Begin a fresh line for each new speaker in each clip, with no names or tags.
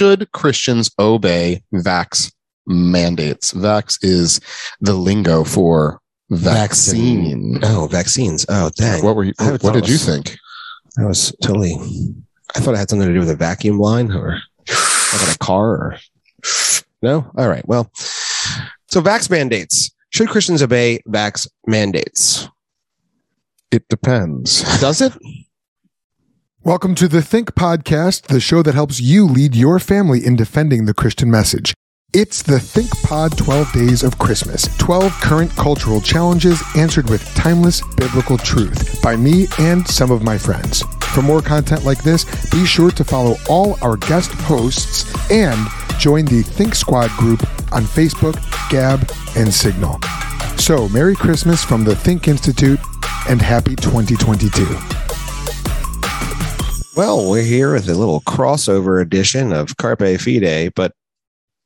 should Christians obey vax mandates? Vax is the lingo for vaccine.
Oh, vaccines. Oh, dang.
What were you? What,
thought
did you think?
I was totally. I thought it had something to do with a vacuum line or like a car or. No? All right. Well, so vax mandates. Should Christians obey vax mandates?
It depends.
Does it?
Welcome to the Think Podcast, the show that helps you lead your family in defending the Christian message. It's the Think Pod 12 Days of Christmas, 12 current cultural challenges answered with timeless biblical truth by me and some of my friends. For more content like this, be sure to follow all our guest hosts and join the Think Squad group on Facebook, Gab, and Signal. So, Merry Christmas from the Think Institute and Happy 2022.
Well, we're here with a little crossover edition of Carpe Fide, but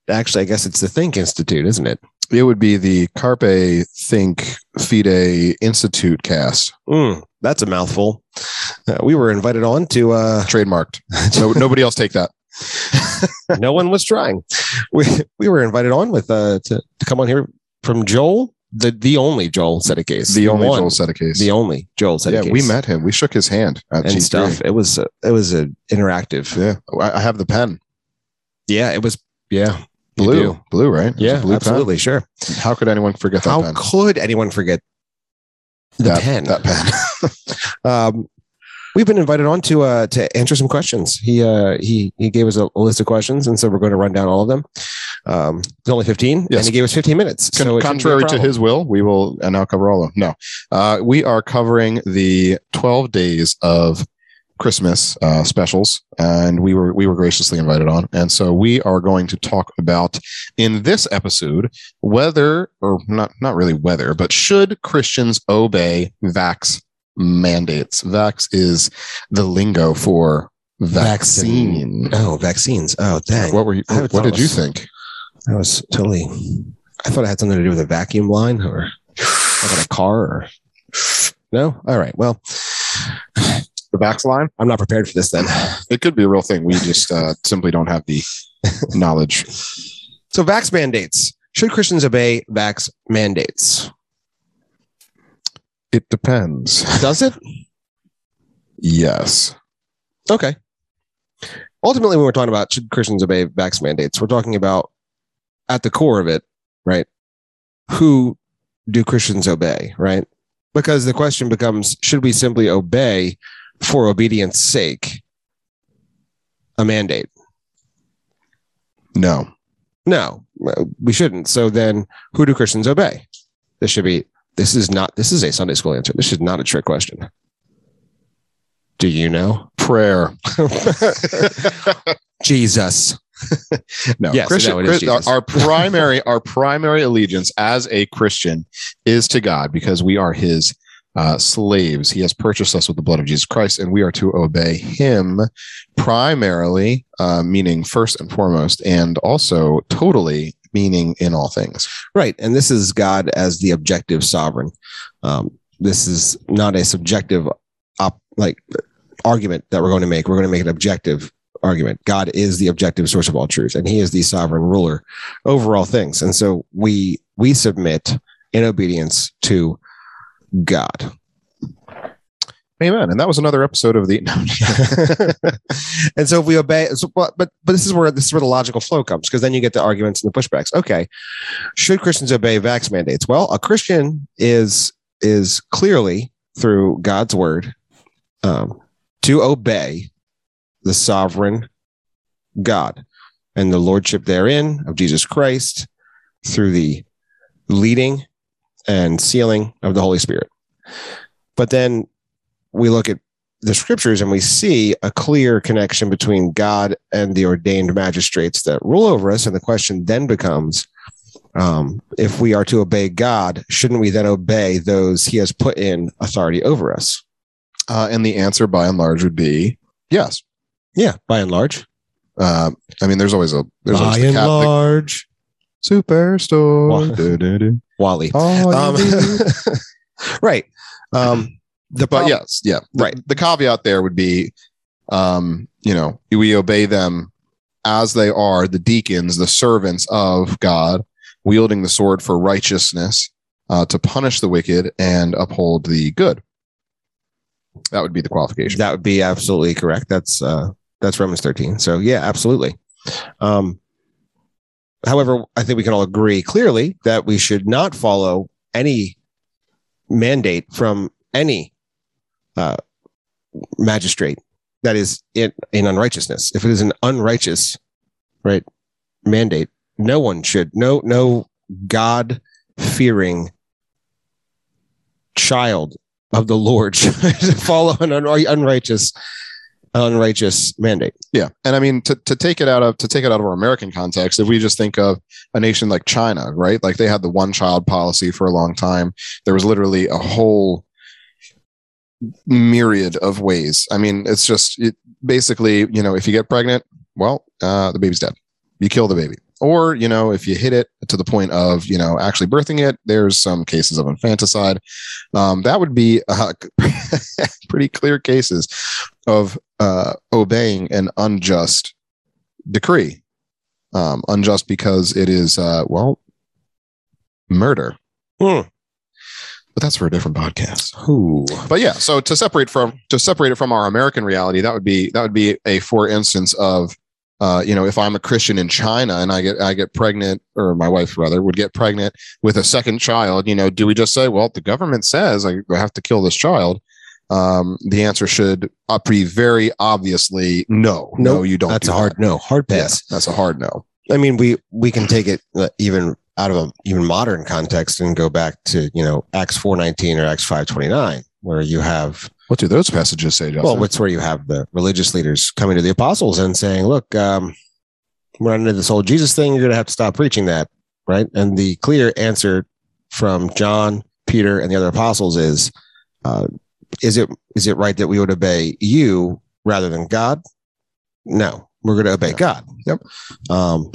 actually, I guess it's the Think Institute, isn't it?
It would be the Carpe Think Fide Institute cast,
Mm, that's a mouthful. Uh, we were invited on to uh,
trademarked. No, nobody else take that.
no one was trying. We we were invited on with uh to, to come on here from Joel, the the only Joel Settecase.
The only
one,
Joel Settecase.
the only Joel
said
a case.
yeah, we met him. We shook his hand at
and
G3.
stuff. It was uh, it was a interactive.
Yeah, I I have the pen.
Yeah, it was. Yeah,
Blue, blue, right? It's a
Yeah,
blue pen.
absolutely, sure.
How could anyone forget that
How
pen?
could anyone forget the
that,
pen?
That pen.
um, we've been invited on to uh, to answer some questions. He uh, he he gave us a, a list of questions, and so we're going to run down all of them. Um, it's only fifteen,
Yes.
and he gave us fifteen minutes.
Con-
so it shouldn't be a
contrary to his will, we will and now cover all of them. No, uh, we are covering the 12 days of Christmas uh, specials, and we were we were graciously invited on, and so we are going to talk about in this episode whether or not not really whether, but should Christians obey vax mandates? Vax is the lingo for vaccine.
Oh, vaccines. Oh, dang.
What were you?
I
What did
it
you think?
I was totally. I thought it had something to do with a vacuum line or like a car or. No. All right. Well,
The vax line.
I'm not prepared for this then.
It could be a real thing. We just uh, simply don't have the knowledge.
So, vax mandates. Should Christians obey vax mandates?
It depends.
Does it?
Yes.
Okay. Ultimately, when we're talking about should Christians obey vax mandates, we're talking about at the core of it, right? Who do Christians obey, right? Because the question becomes should we simply obey for obedience sake a mandate?
No.
No, we shouldn't. So then who do Christians obey? This should be, this is not, this is a Sunday school answer. This is not a trick question. Do you know?
Prayer.
Jesus.
No.
Yes,
Christian,
no, it is
Chris- our, our primary our primary allegiance as a Christian is to God because we are His uh, slaves. He has purchased us with the blood of Jesus Christ, and we are to obey Him primarily, uh, meaning first and foremost, and also totally, meaning in all things.
Right. And this is God as the objective sovereign. Um, this is not a subjective op, like argument that we're going to make. We're going to make an objective argument. God is the objective source of all truth, and He is the sovereign ruler over all things. And so we we submit in obedience to God.
Amen. And that was another episode of the.
And so if we obey, so, but but but this is where this is where the logical flow comes because then you get the arguments and the pushbacks. Okay, should Christians obey vax mandates? Well, a Christian is is clearly through God's word um, to obey the sovereign God and the lordship therein of Jesus Christ through the leading and sealing of the Holy Spirit. But then we look at the scriptures and we see a clear connection between God and the ordained magistrates that rule over us. And the question then becomes um, if we are to obey God, shouldn't we then obey those he has put in authority over us?
uh, and the answer, by and large, would be yes.
Yeah, by and large.
Uh, I mean, there's always a there's
by
always the
and
cat, the
large.
superstore.
Wally.
All
Um, right. Um, the
but
prob-
yes, yeah, the,
Right.
The caveat there would be, um, you know, we obey them as they are the deacons, the servants of God, wielding the sword for righteousness uh, to punish the wicked and uphold the good. That would be the qualification.
That would be absolutely correct. That's uh, that's Romans 13. So yeah, absolutely. Um, however, I think we can all agree clearly that we should not follow any mandate from any uh, magistrate that is in, in unrighteousness. If it is an unrighteous, right, mandate, no one should, no, no God fearing child of the Lord should follow an unri- unrighteous, unrighteous mandate.
Yeah, and I mean to, to take it out of to take it out of our American context, if we just think of a nation like China, right? Like they had the one child policy for a long time. There was literally a whole myriad of ways. I mean, it's just it, basically, you know, if you get pregnant, well, uh, the baby's dead. You kill the baby. Or, you know, if you hit it to the point of, you know, actually birthing it, there's some cases of infanticide. Um, that would be uh, pretty clear cases of uh, obeying an unjust decree. Um, unjust because it is, uh, well, murder.
Hmm.
But that's for a different podcast
Ooh.
but yeah so to separate from to separate it from our american reality that would be that would be a for instance of uh, you know if i'm a christian in china and i get i get pregnant or my wife rather would get pregnant with a second child you know do we just say well the government says i have to kill this child um, the answer should uh, be very obviously no no you don't
That's
do
a hard
that.
no, hard
Yeah,
pass.
that's a hard no
I mean, we we can take it uh, even out of a even modern context and go back to you know Acts four nineteen or Acts five twenty nine, where you have
what do those passages say Justin?
well, it's where you have the religious leaders coming to the apostles and saying, "Look, um, we're not into this whole Jesus thing. You're going to have to stop preaching that, right?" And the clear answer from John, Peter, and the other apostles is, uh, "Is it is it right that we would obey you rather than God? No, we're going to obey. God."
Yep.
Um,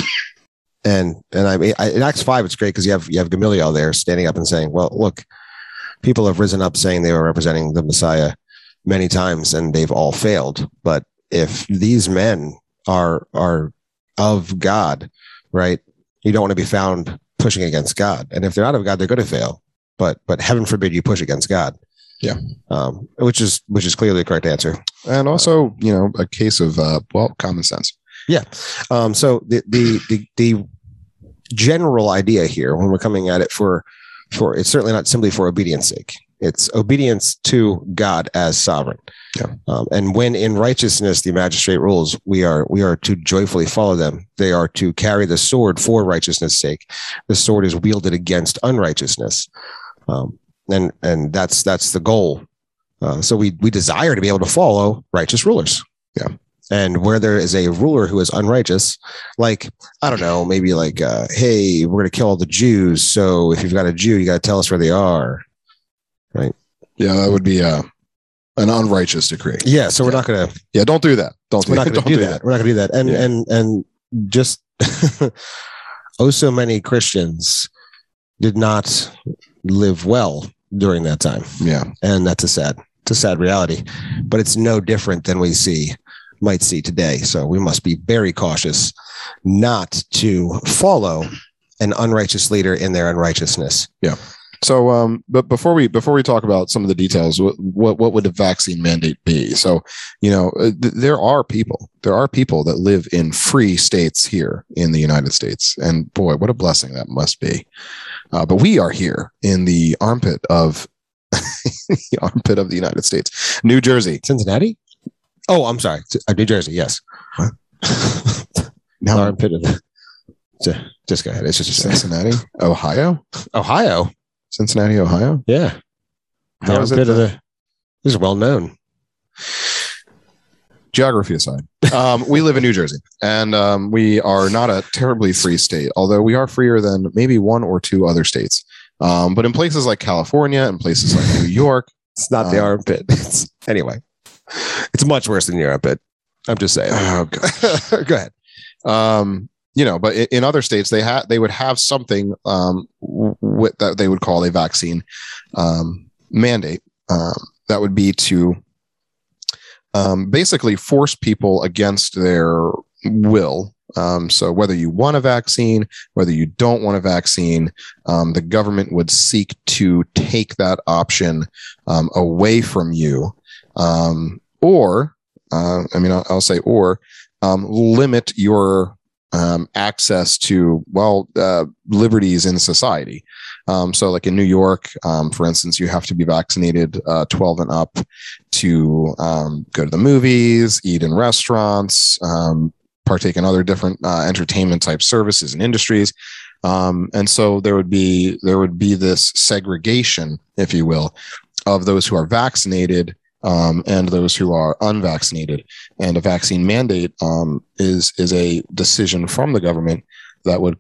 and and I mean, I, in Acts five, it's great because you have you have Gamaliel there standing up and saying, "Well, look, people have risen up saying they were representing the Messiah many times, and they've all failed. But if these men are are of God, right? You don't want to be found pushing against God, and if they're out of God, they're going to fail. But but heaven forbid you push against God.
Yeah.
um, which is which is clearly the correct answer.
and also you know a case of uh, well common sense
Um, so the, the the the general idea here, when we're coming at it for for it's certainly not simply for obedience sake. It's obedience to God as sovereign.
Yeah.
Um, and when in righteousness the magistrate rules, we are we are to joyfully follow them. They are to carry the sword for righteousness' sake. The sword is wielded against unrighteousness, um, and and that's that's the goal. Uh, so we we desire to be able to follow righteous rulers.
Yeah.
And where there is a ruler who is unrighteous, like I don't know, maybe like, uh, hey, we're gonna kill all the Jews. So if you've got a Jew, you got to tell us where they are. Right.
Yeah that would be uh, an unrighteous decree
Yeah. So we're
Yeah.
not gonna
yeah don't do that don't do
we're not
that
gonna
don't
do that. We're not gonna do that. And
Yeah.
and and just oh, so many Christians did not live well during that time.
yeah
and that's a sad it's a sad reality but it's no different than we see might see today so we must be very cautious not to follow an unrighteous leader in their unrighteousness Yeah.
So, um, but before we before we talk about some of the details, what what, what would a vaccine mandate be? So, you know, uh, th- there are people, there are people that live in free states here in the United States, and boy, what a blessing that must be. Uh, but we are here in the armpit of the armpit of the United States, New Jersey.
cincinnati oh i'm sorry. Uh, new jersey yes.
Now,
the just go ahead. It's just
Cincinnati, Ohio,
ohio?
Cincinnati, Ohio.
yeah.
How is it
armpit of
the-
this is well known.
Geography aside, um, we live in New Jersey, and um, we are not a terribly free state, although we are freer than maybe one or two other states. Um, but in places like California and places like New York,
it's not the
Um,
armpit. It's, anyway it's much worse than Europe, but i'm just saying.
Oh
go ahead.
Um, you know, but in other states they had they would have something um, that they would call a vaccine um, mandate. Um, that would be to um, basically force people against their will. Um, so whether you want a vaccine, whether you don't want a vaccine, um, the government would seek to take that option away from you, um, or uh, I mean, I'll, I'll say or um, limit your um, access to well uh, liberties in society. Um, so, like in New York, um, for instance, you have to be vaccinated uh, 12 and up to um, go to the movies, eat in restaurants, um, partake in other different uh, entertainment type services and industries. Um, and so there would be there would be this segregation, if you will, of those who are vaccinated um, and those who are unvaccinated. And a vaccine mandate um, is is a decision from the government that would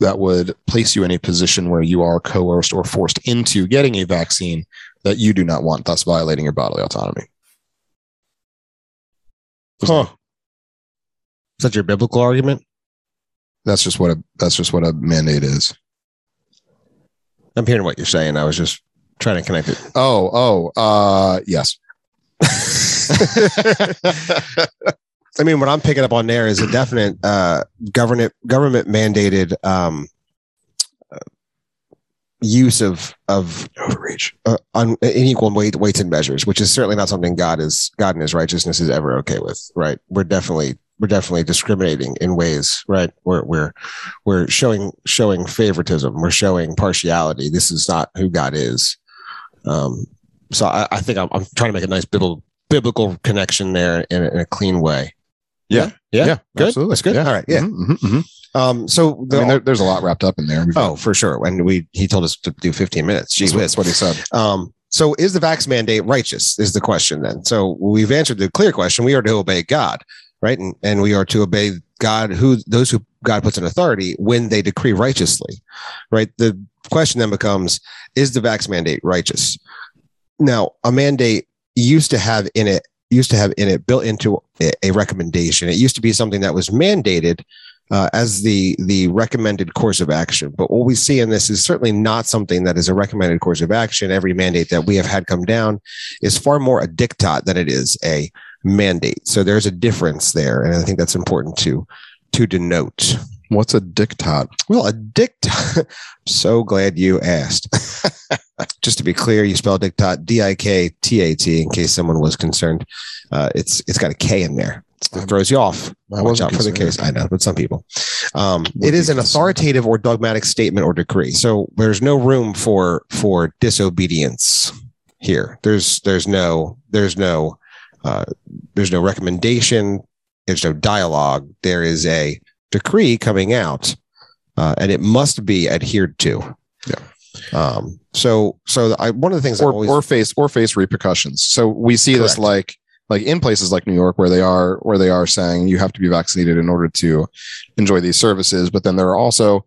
that would place you in a position where you are coerced or forced into getting a vaccine that you do not want, thus violating your bodily autonomy.
Huh. Is that your biblical argument?
That's just what a that's just what a mandate is.
I'm hearing what you're saying. I was just trying to connect it.
Oh, oh, uh, yes.
I mean, what I'm picking up on there is a definite uh, government government mandated um, uh, use of of
Overreach.
uh, un, unequal weight, weights and measures, which is certainly not something God is God in His righteousness is ever okay with. Right? We're definitely we're definitely discriminating in ways. Right? We're we're we're showing showing favoritism. We're showing partiality. This is not who God is. Um, so I, I think I'm, I'm trying to make a nice biblical biblical connection there in, a- in a clean way.
Yeah.
yeah,
Yeah,
good.
absolutely.
That's good.
Yeah.
All right, yeah.
Mhm, mhm, mhm.
Um, so the,
I mean, there, there's a lot wrapped up in there. We've
oh, for sure. And we he told us to do 15 minutes.
What, that's what he said.
Um, so is the vax mandate righteous? Is the question then. So we've answered the clear question. We are to obey God, right? And and we are to obey God who those who God puts in authority when they decree righteously. Right? The question then becomes, is the vax mandate righteous? Now, a mandate used to have in it used to have in it built into a, recommendation. It used to be something that was mandated uh, as the the recommended course of action. But what we see in this is certainly not something that is a recommended course of action. Every mandate that we have had come down is far more a diktat than it is a mandate. So there's a difference there, and I think that's important to to denote.
What's a diktat?
Well, a diktat. so glad you asked. Just to be clear, you spell diktat D I K T A T in case someone was concerned. Uh, it's it's got a K in there. It throws you off.
I
Watch out for the case. I know, but some people. Um, it is an authoritative or dogmatic statement or decree. So there's no room for for disobedience here. There's there's no there's no uh, there's no recommendation. There's no dialogue. There is a decree coming out, uh, and it must be adhered to.
Yeah.
Um. So so I, one of the things
or,
always
or face or face repercussions. So we see this like like in places like New York where they are where they are saying you have to be vaccinated in order to enjoy these services, but then there are also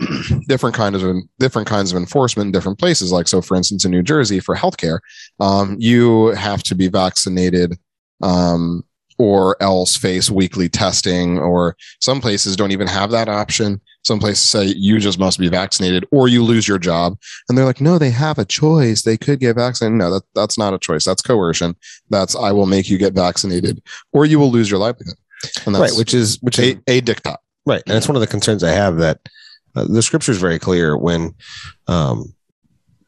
different kinds of different kinds of enforcement in different places. Like so, for instance, in New Jersey for healthcare, um, you have to be vaccinated. Um, or else face weekly testing, or some places don't even have that option. Some places say you just must be vaccinated or you lose your job. And they're like, no, they have a choice. They could get vaccinated. No, that, that's not a choice. That's coercion. That's I will make you get vaccinated or you will lose your livelihood. And that's
right, which is which is
a, a diktat.
Right, and it's one of the concerns I have that uh, the scripture is very clear when, um,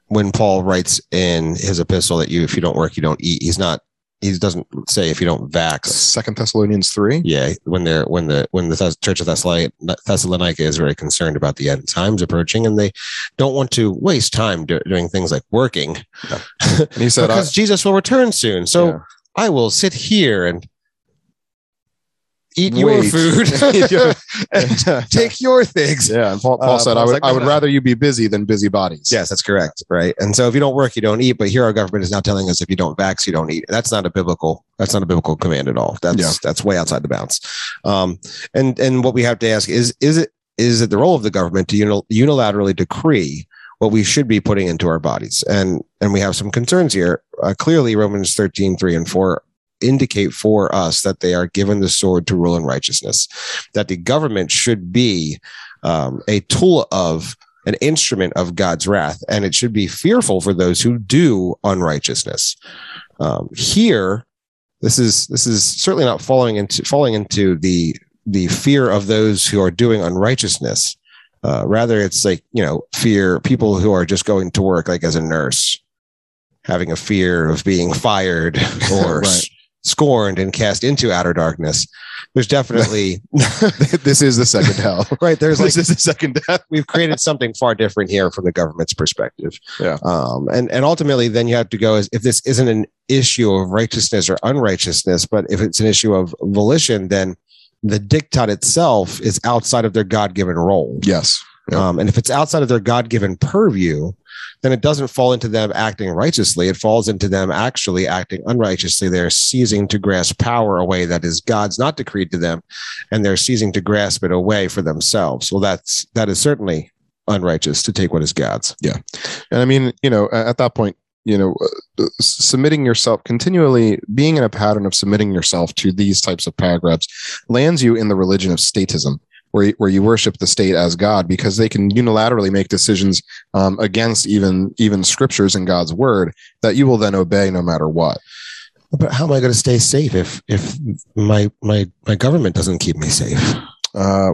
when Paul writes in his epistle that you if you don't work you don't eat. He's not. He doesn't say if you don't vax.
Second Thessalonians three.
Yeah, when they're when the when the Church of Thessalonica, Thessalonica is very concerned about the end times approaching, and they don't want to waste time do, doing things like working,
And he said,
because Jesus will return soon. So
Yeah.
I will sit here and eat your
Wait.
food and uh, take your things.
yeah. And Paul, Paul
Uh,
said, I would,
like,
I would
no.
rather you be busy than busy bodies.
Yes, that's correct. Right. And so if you don't work, you don't eat. But here our government is now telling us if you don't vax, you don't eat. That's not a biblical, that's not a biblical command at all. That's
Yeah.
that's way outside the bounds. Um, and and what we have to ask is, is it is it the role of the government to unil- unilaterally decree what we should be putting into our bodies? And and we have some concerns here. Uh, clearly, Romans 13, 3 and 4 indicate for us that they are given the sword to rule in righteousness, that the government should be um, a tool of an instrument of God's wrath, and it should be fearful for those who do unrighteousness. Um, here, this is this is certainly not falling into falling into the the fear of those who are doing unrighteousness. Uh, rather, it's like you know, fear people who are just going to work, like as a nurse, having a fear of being fired or
Right.
Scorned and cast into outer darkness. There's definitely
this is the second hell.
right. There's like
this is the second death.
we've created something far different here from the government's perspective.
Yeah.
Um, and, and ultimately, then you have to go as if this isn't an issue of righteousness or unrighteousness, but if it's an issue of volition, then the diktat itself is outside of their God given role.
Yes.
Um, and if it's outside of their God given purview, then it doesn't fall into them acting righteously. It falls into them actually acting unrighteously. They're seizing to grasp power away that is God's not decreed to them, and they're seizing to grasp it away for themselves. Well, that's that is certainly unrighteous to take what is God's.
Yeah, and I mean, you know, at that point, you know, uh, submitting yourself continually, being in a pattern of submitting yourself to these types of paragraphs lands you in the religion of statism. Where, you- where you worship the state as God because they can unilaterally make decisions um, against even even scriptures in God's word that you will then obey no matter what.
But how am I going to stay safe if if my my my government doesn't keep me safe?
Uh,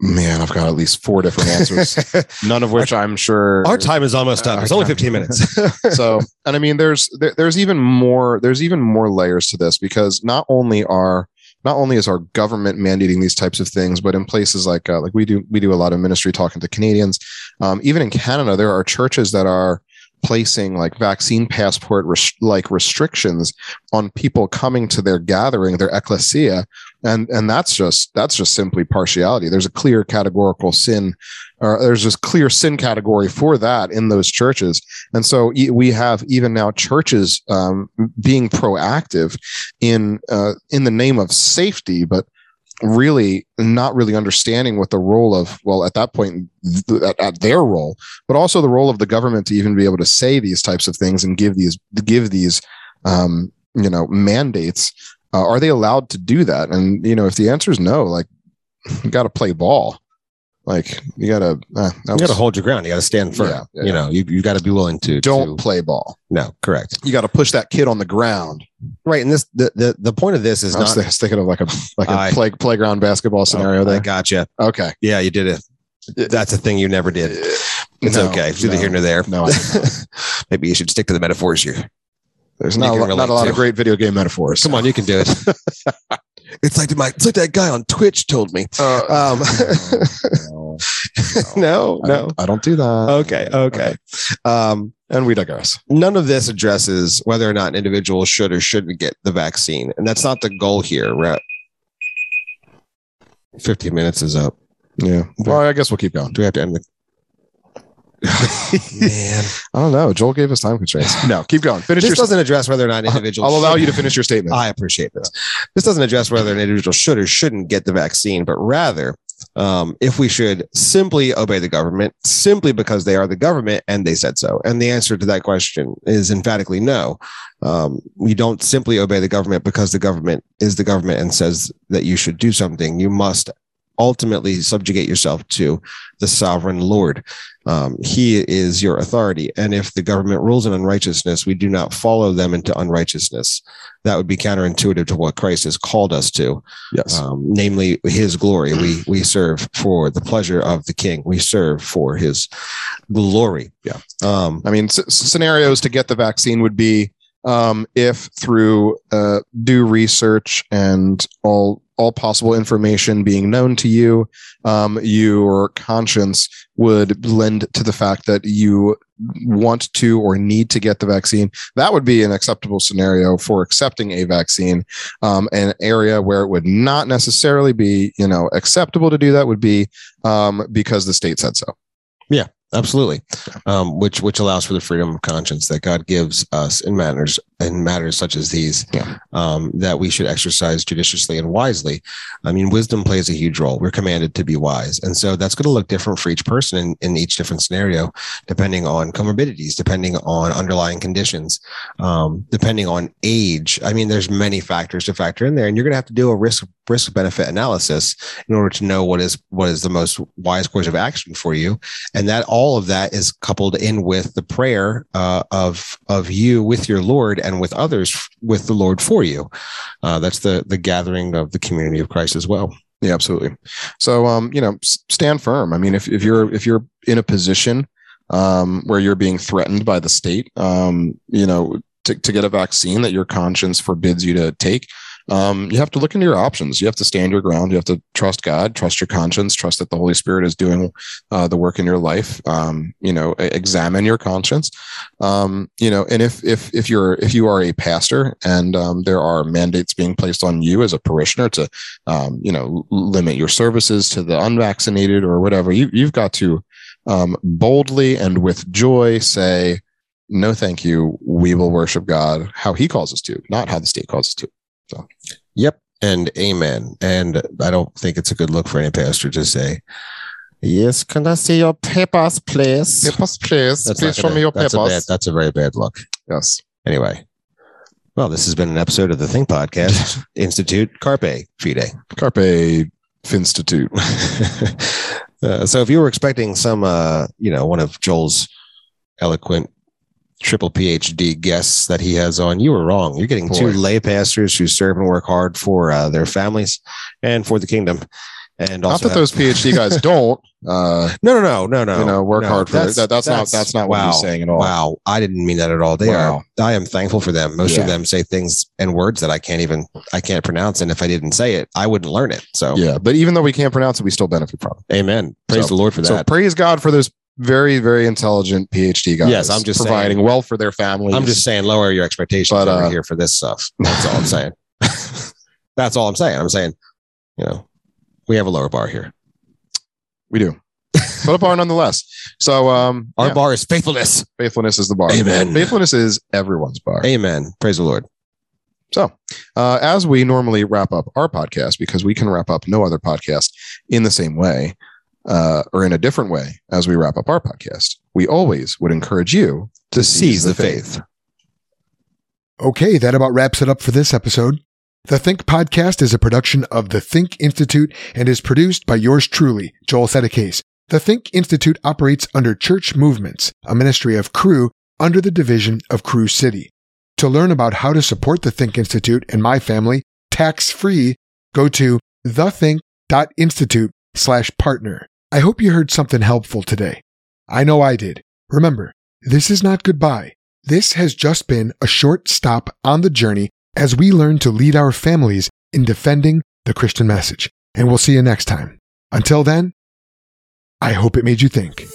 man, I've got at least four different answers, none of which I'm sure
Our time is almost up. It's only 15 minutes.
so and i mean there's there, there's even more there's even more layers to this because not only are not only is our government mandating these types of things but in places like uh, like we do we do a lot of ministry talking to canadians. Um, even in canada there are churches that are placing like vaccine passport res- like restrictions on people coming to their gathering their ecclesia and and that's just that's just simply partiality there's a clear categorical sin or there's this clear sin category for that in those churches and so we have even now churches um, being proactive in uh, in the name of safety, but really not really understanding what the role of well at that point th- at, at their role, but also the role of the government to even be able to say these types of things and give these give these um, you know mandates. Uh, are they allowed to do that? And you know, if the answer is no, like you got to play ball. Like you got to, uh,
you got to hold your ground. You got to stand firm.
Yeah, yeah.
You know, you, you got to be willing to
don't
to-
play ball.
no, correct.
You got to push that kid on the ground.
Right. And this the the, the point of this is
I was
not.
th- thinking of like a like a
I-
play, playground basketball scenario
Oh, I
there.
gotcha.
Okay,
Yeah, you did it. That's a thing you never did. It's
No,
okay. It's neither
no,
here nor there.
No, I.
Maybe you should stick to the metaphors here.
There's not a, lot- not a lot
to.
of great video game metaphors.
Come on, you can do it. it's like my it's like that guy on Twitch told me.
Uh,
Um,
no,
no,
I
no.
don't, I don't do that.
Okay, okay. Um,
And we digress.
none of this addresses whether or not an individual should or shouldn't get the vaccine, and that's not the goal here. We're 15 minutes is up.
Yeah. Well, I guess we'll keep going.
Do we have to end the? Man,
I don't know. Joel gave us time constraints. No, keep going. Finish
this
your.
doesn't address whether or not an individual.
I'll allow you to finish your statement.
I appreciate this. This doesn't address whether an individual should or shouldn't get the vaccine, but rather um, if we should simply obey the government simply because they are the government and they said so. And the answer to that question is emphatically no. Um, you don't simply obey the government because the government is the government and says that you should do something. You must ultimately subjugate yourself to the sovereign Lord. Um, he is your authority. And if the government rules in unrighteousness, we do not follow them into unrighteousness. That would be counterintuitive to what Christ has called us to,
yes.
um, namely his glory. We, we serve for the pleasure of the king. We serve for his glory.
Yeah.
Um,
I mean, s- scenarios to get the vaccine would be um, if through uh, due research and all all possible information being known to you, um, your conscience would lend to the fact that you want to or need to get the vaccine. That would be an acceptable scenario for accepting a vaccine. Um, an area where it would not necessarily be, you know, acceptable to do that would be um, because the state said so.
Absolutely. Um, which which allows for the freedom of conscience that god gives us in matters in matters such as these
Yeah.
um, that we should exercise judiciously and wisely. I mean wisdom plays a huge role. We're commanded to be wise. And so that's going to look different for each person in, in each different scenario depending on comorbidities depending on underlying conditions um, depending on age. I mean there's many factors to factor in there and you're going to have to do a risk risk benefit analysis in order to know what is what is the most wise course of action for you and that all of that is coupled in with the prayer uh, of of you with your Lord and with others with the Lord for you. Uh, that's the the gathering of the community of Christ as well.
Yeah, absolutely. So, um, you know, stand firm. I mean, if, if you're if you're in a position um, where you're being threatened by the state, um, you know, to, to get a vaccine that your conscience forbids you to take, um, you have to look into your options. You have to stand your ground. You have to trust God, trust your conscience, trust that the Holy Spirit is doing uh, the work in your life. Um, you know, examine your conscience. Um, you know, and if if if you're if you are a pastor and um, there are mandates being placed on you as a parishioner to um, you know, limit your services to the unvaccinated or whatever. You, you've got to um, boldly and with joy say, no, thank you. We will worship God how he calls us to, not how the state calls us to.
Yep. And amen. And I don't think it's a good look for any pastor to say, Yes, can I see your papers, please?
Papers, please.
That's
please show me your
that's
papers.
A bad, that's a very bad look.
yes.
Anyway. Well, this has been an episode of the Think Podcast Institute Carpe Fide.
Carpe Finstitute.
uh, so if you were expecting some, uh, you know, one of Joel's eloquent triple PhD guests that he has on, you were wrong. You're getting two lay pastors who serve and work hard for uh, their families and for the kingdom. And
Not that those PhD guys don't, uh,
no, no, no, no, no.
you know, work
no,
hard for that. That's not, that's not what
wow,
he's saying at all.
Wow, I didn't mean that at all. They
Wow.
are. I am thankful for them. Most of them say things and words that I can't even I can't pronounce, and if I didn't say it, I wouldn't learn it. So,
Yeah. But even though we can't pronounce it, we still benefit from it.
Amen. Praise
So-
the Lord for that.
So praise God for those very, very intelligent PhD guys.
Yes, I'm just
providing
saying.
well for their families.
I'm just saying, lower your expectations
But,
over
uh,
here for this stuff. That's all I'm saying. That's all I'm saying. I'm saying, you know, we have a lower bar here.
we do. but a bar nonetheless. So um
Our
yeah,
bar is faithfulness.
faithfulness is the bar.
Amen.
Faithfulness is everyone's bar.
Amen. Praise the Lord.
So, uh, as we normally wrap up our podcast, because we can wrap up no other podcast in the same way uh, or in a different way as we wrap up our podcast, we always would encourage you
To seize the faith.
Okay, that about wraps it up for this episode. The Think Podcast is a production of the Think Institute and is produced by yours truly, Joel Settecase. The Think Institute operates under Church Movements, a ministry of Cru under the division of Cru City. To learn about how to support the Think Institute and my family tax free, go to thethink.institute slash partner. I hope you heard something helpful today. I know I did. Remember, this is not goodbye. This has just been a short stop on the journey as we learn to lead our families in defending the Christian message. And we'll see you next time. Until then, I hope it made you think.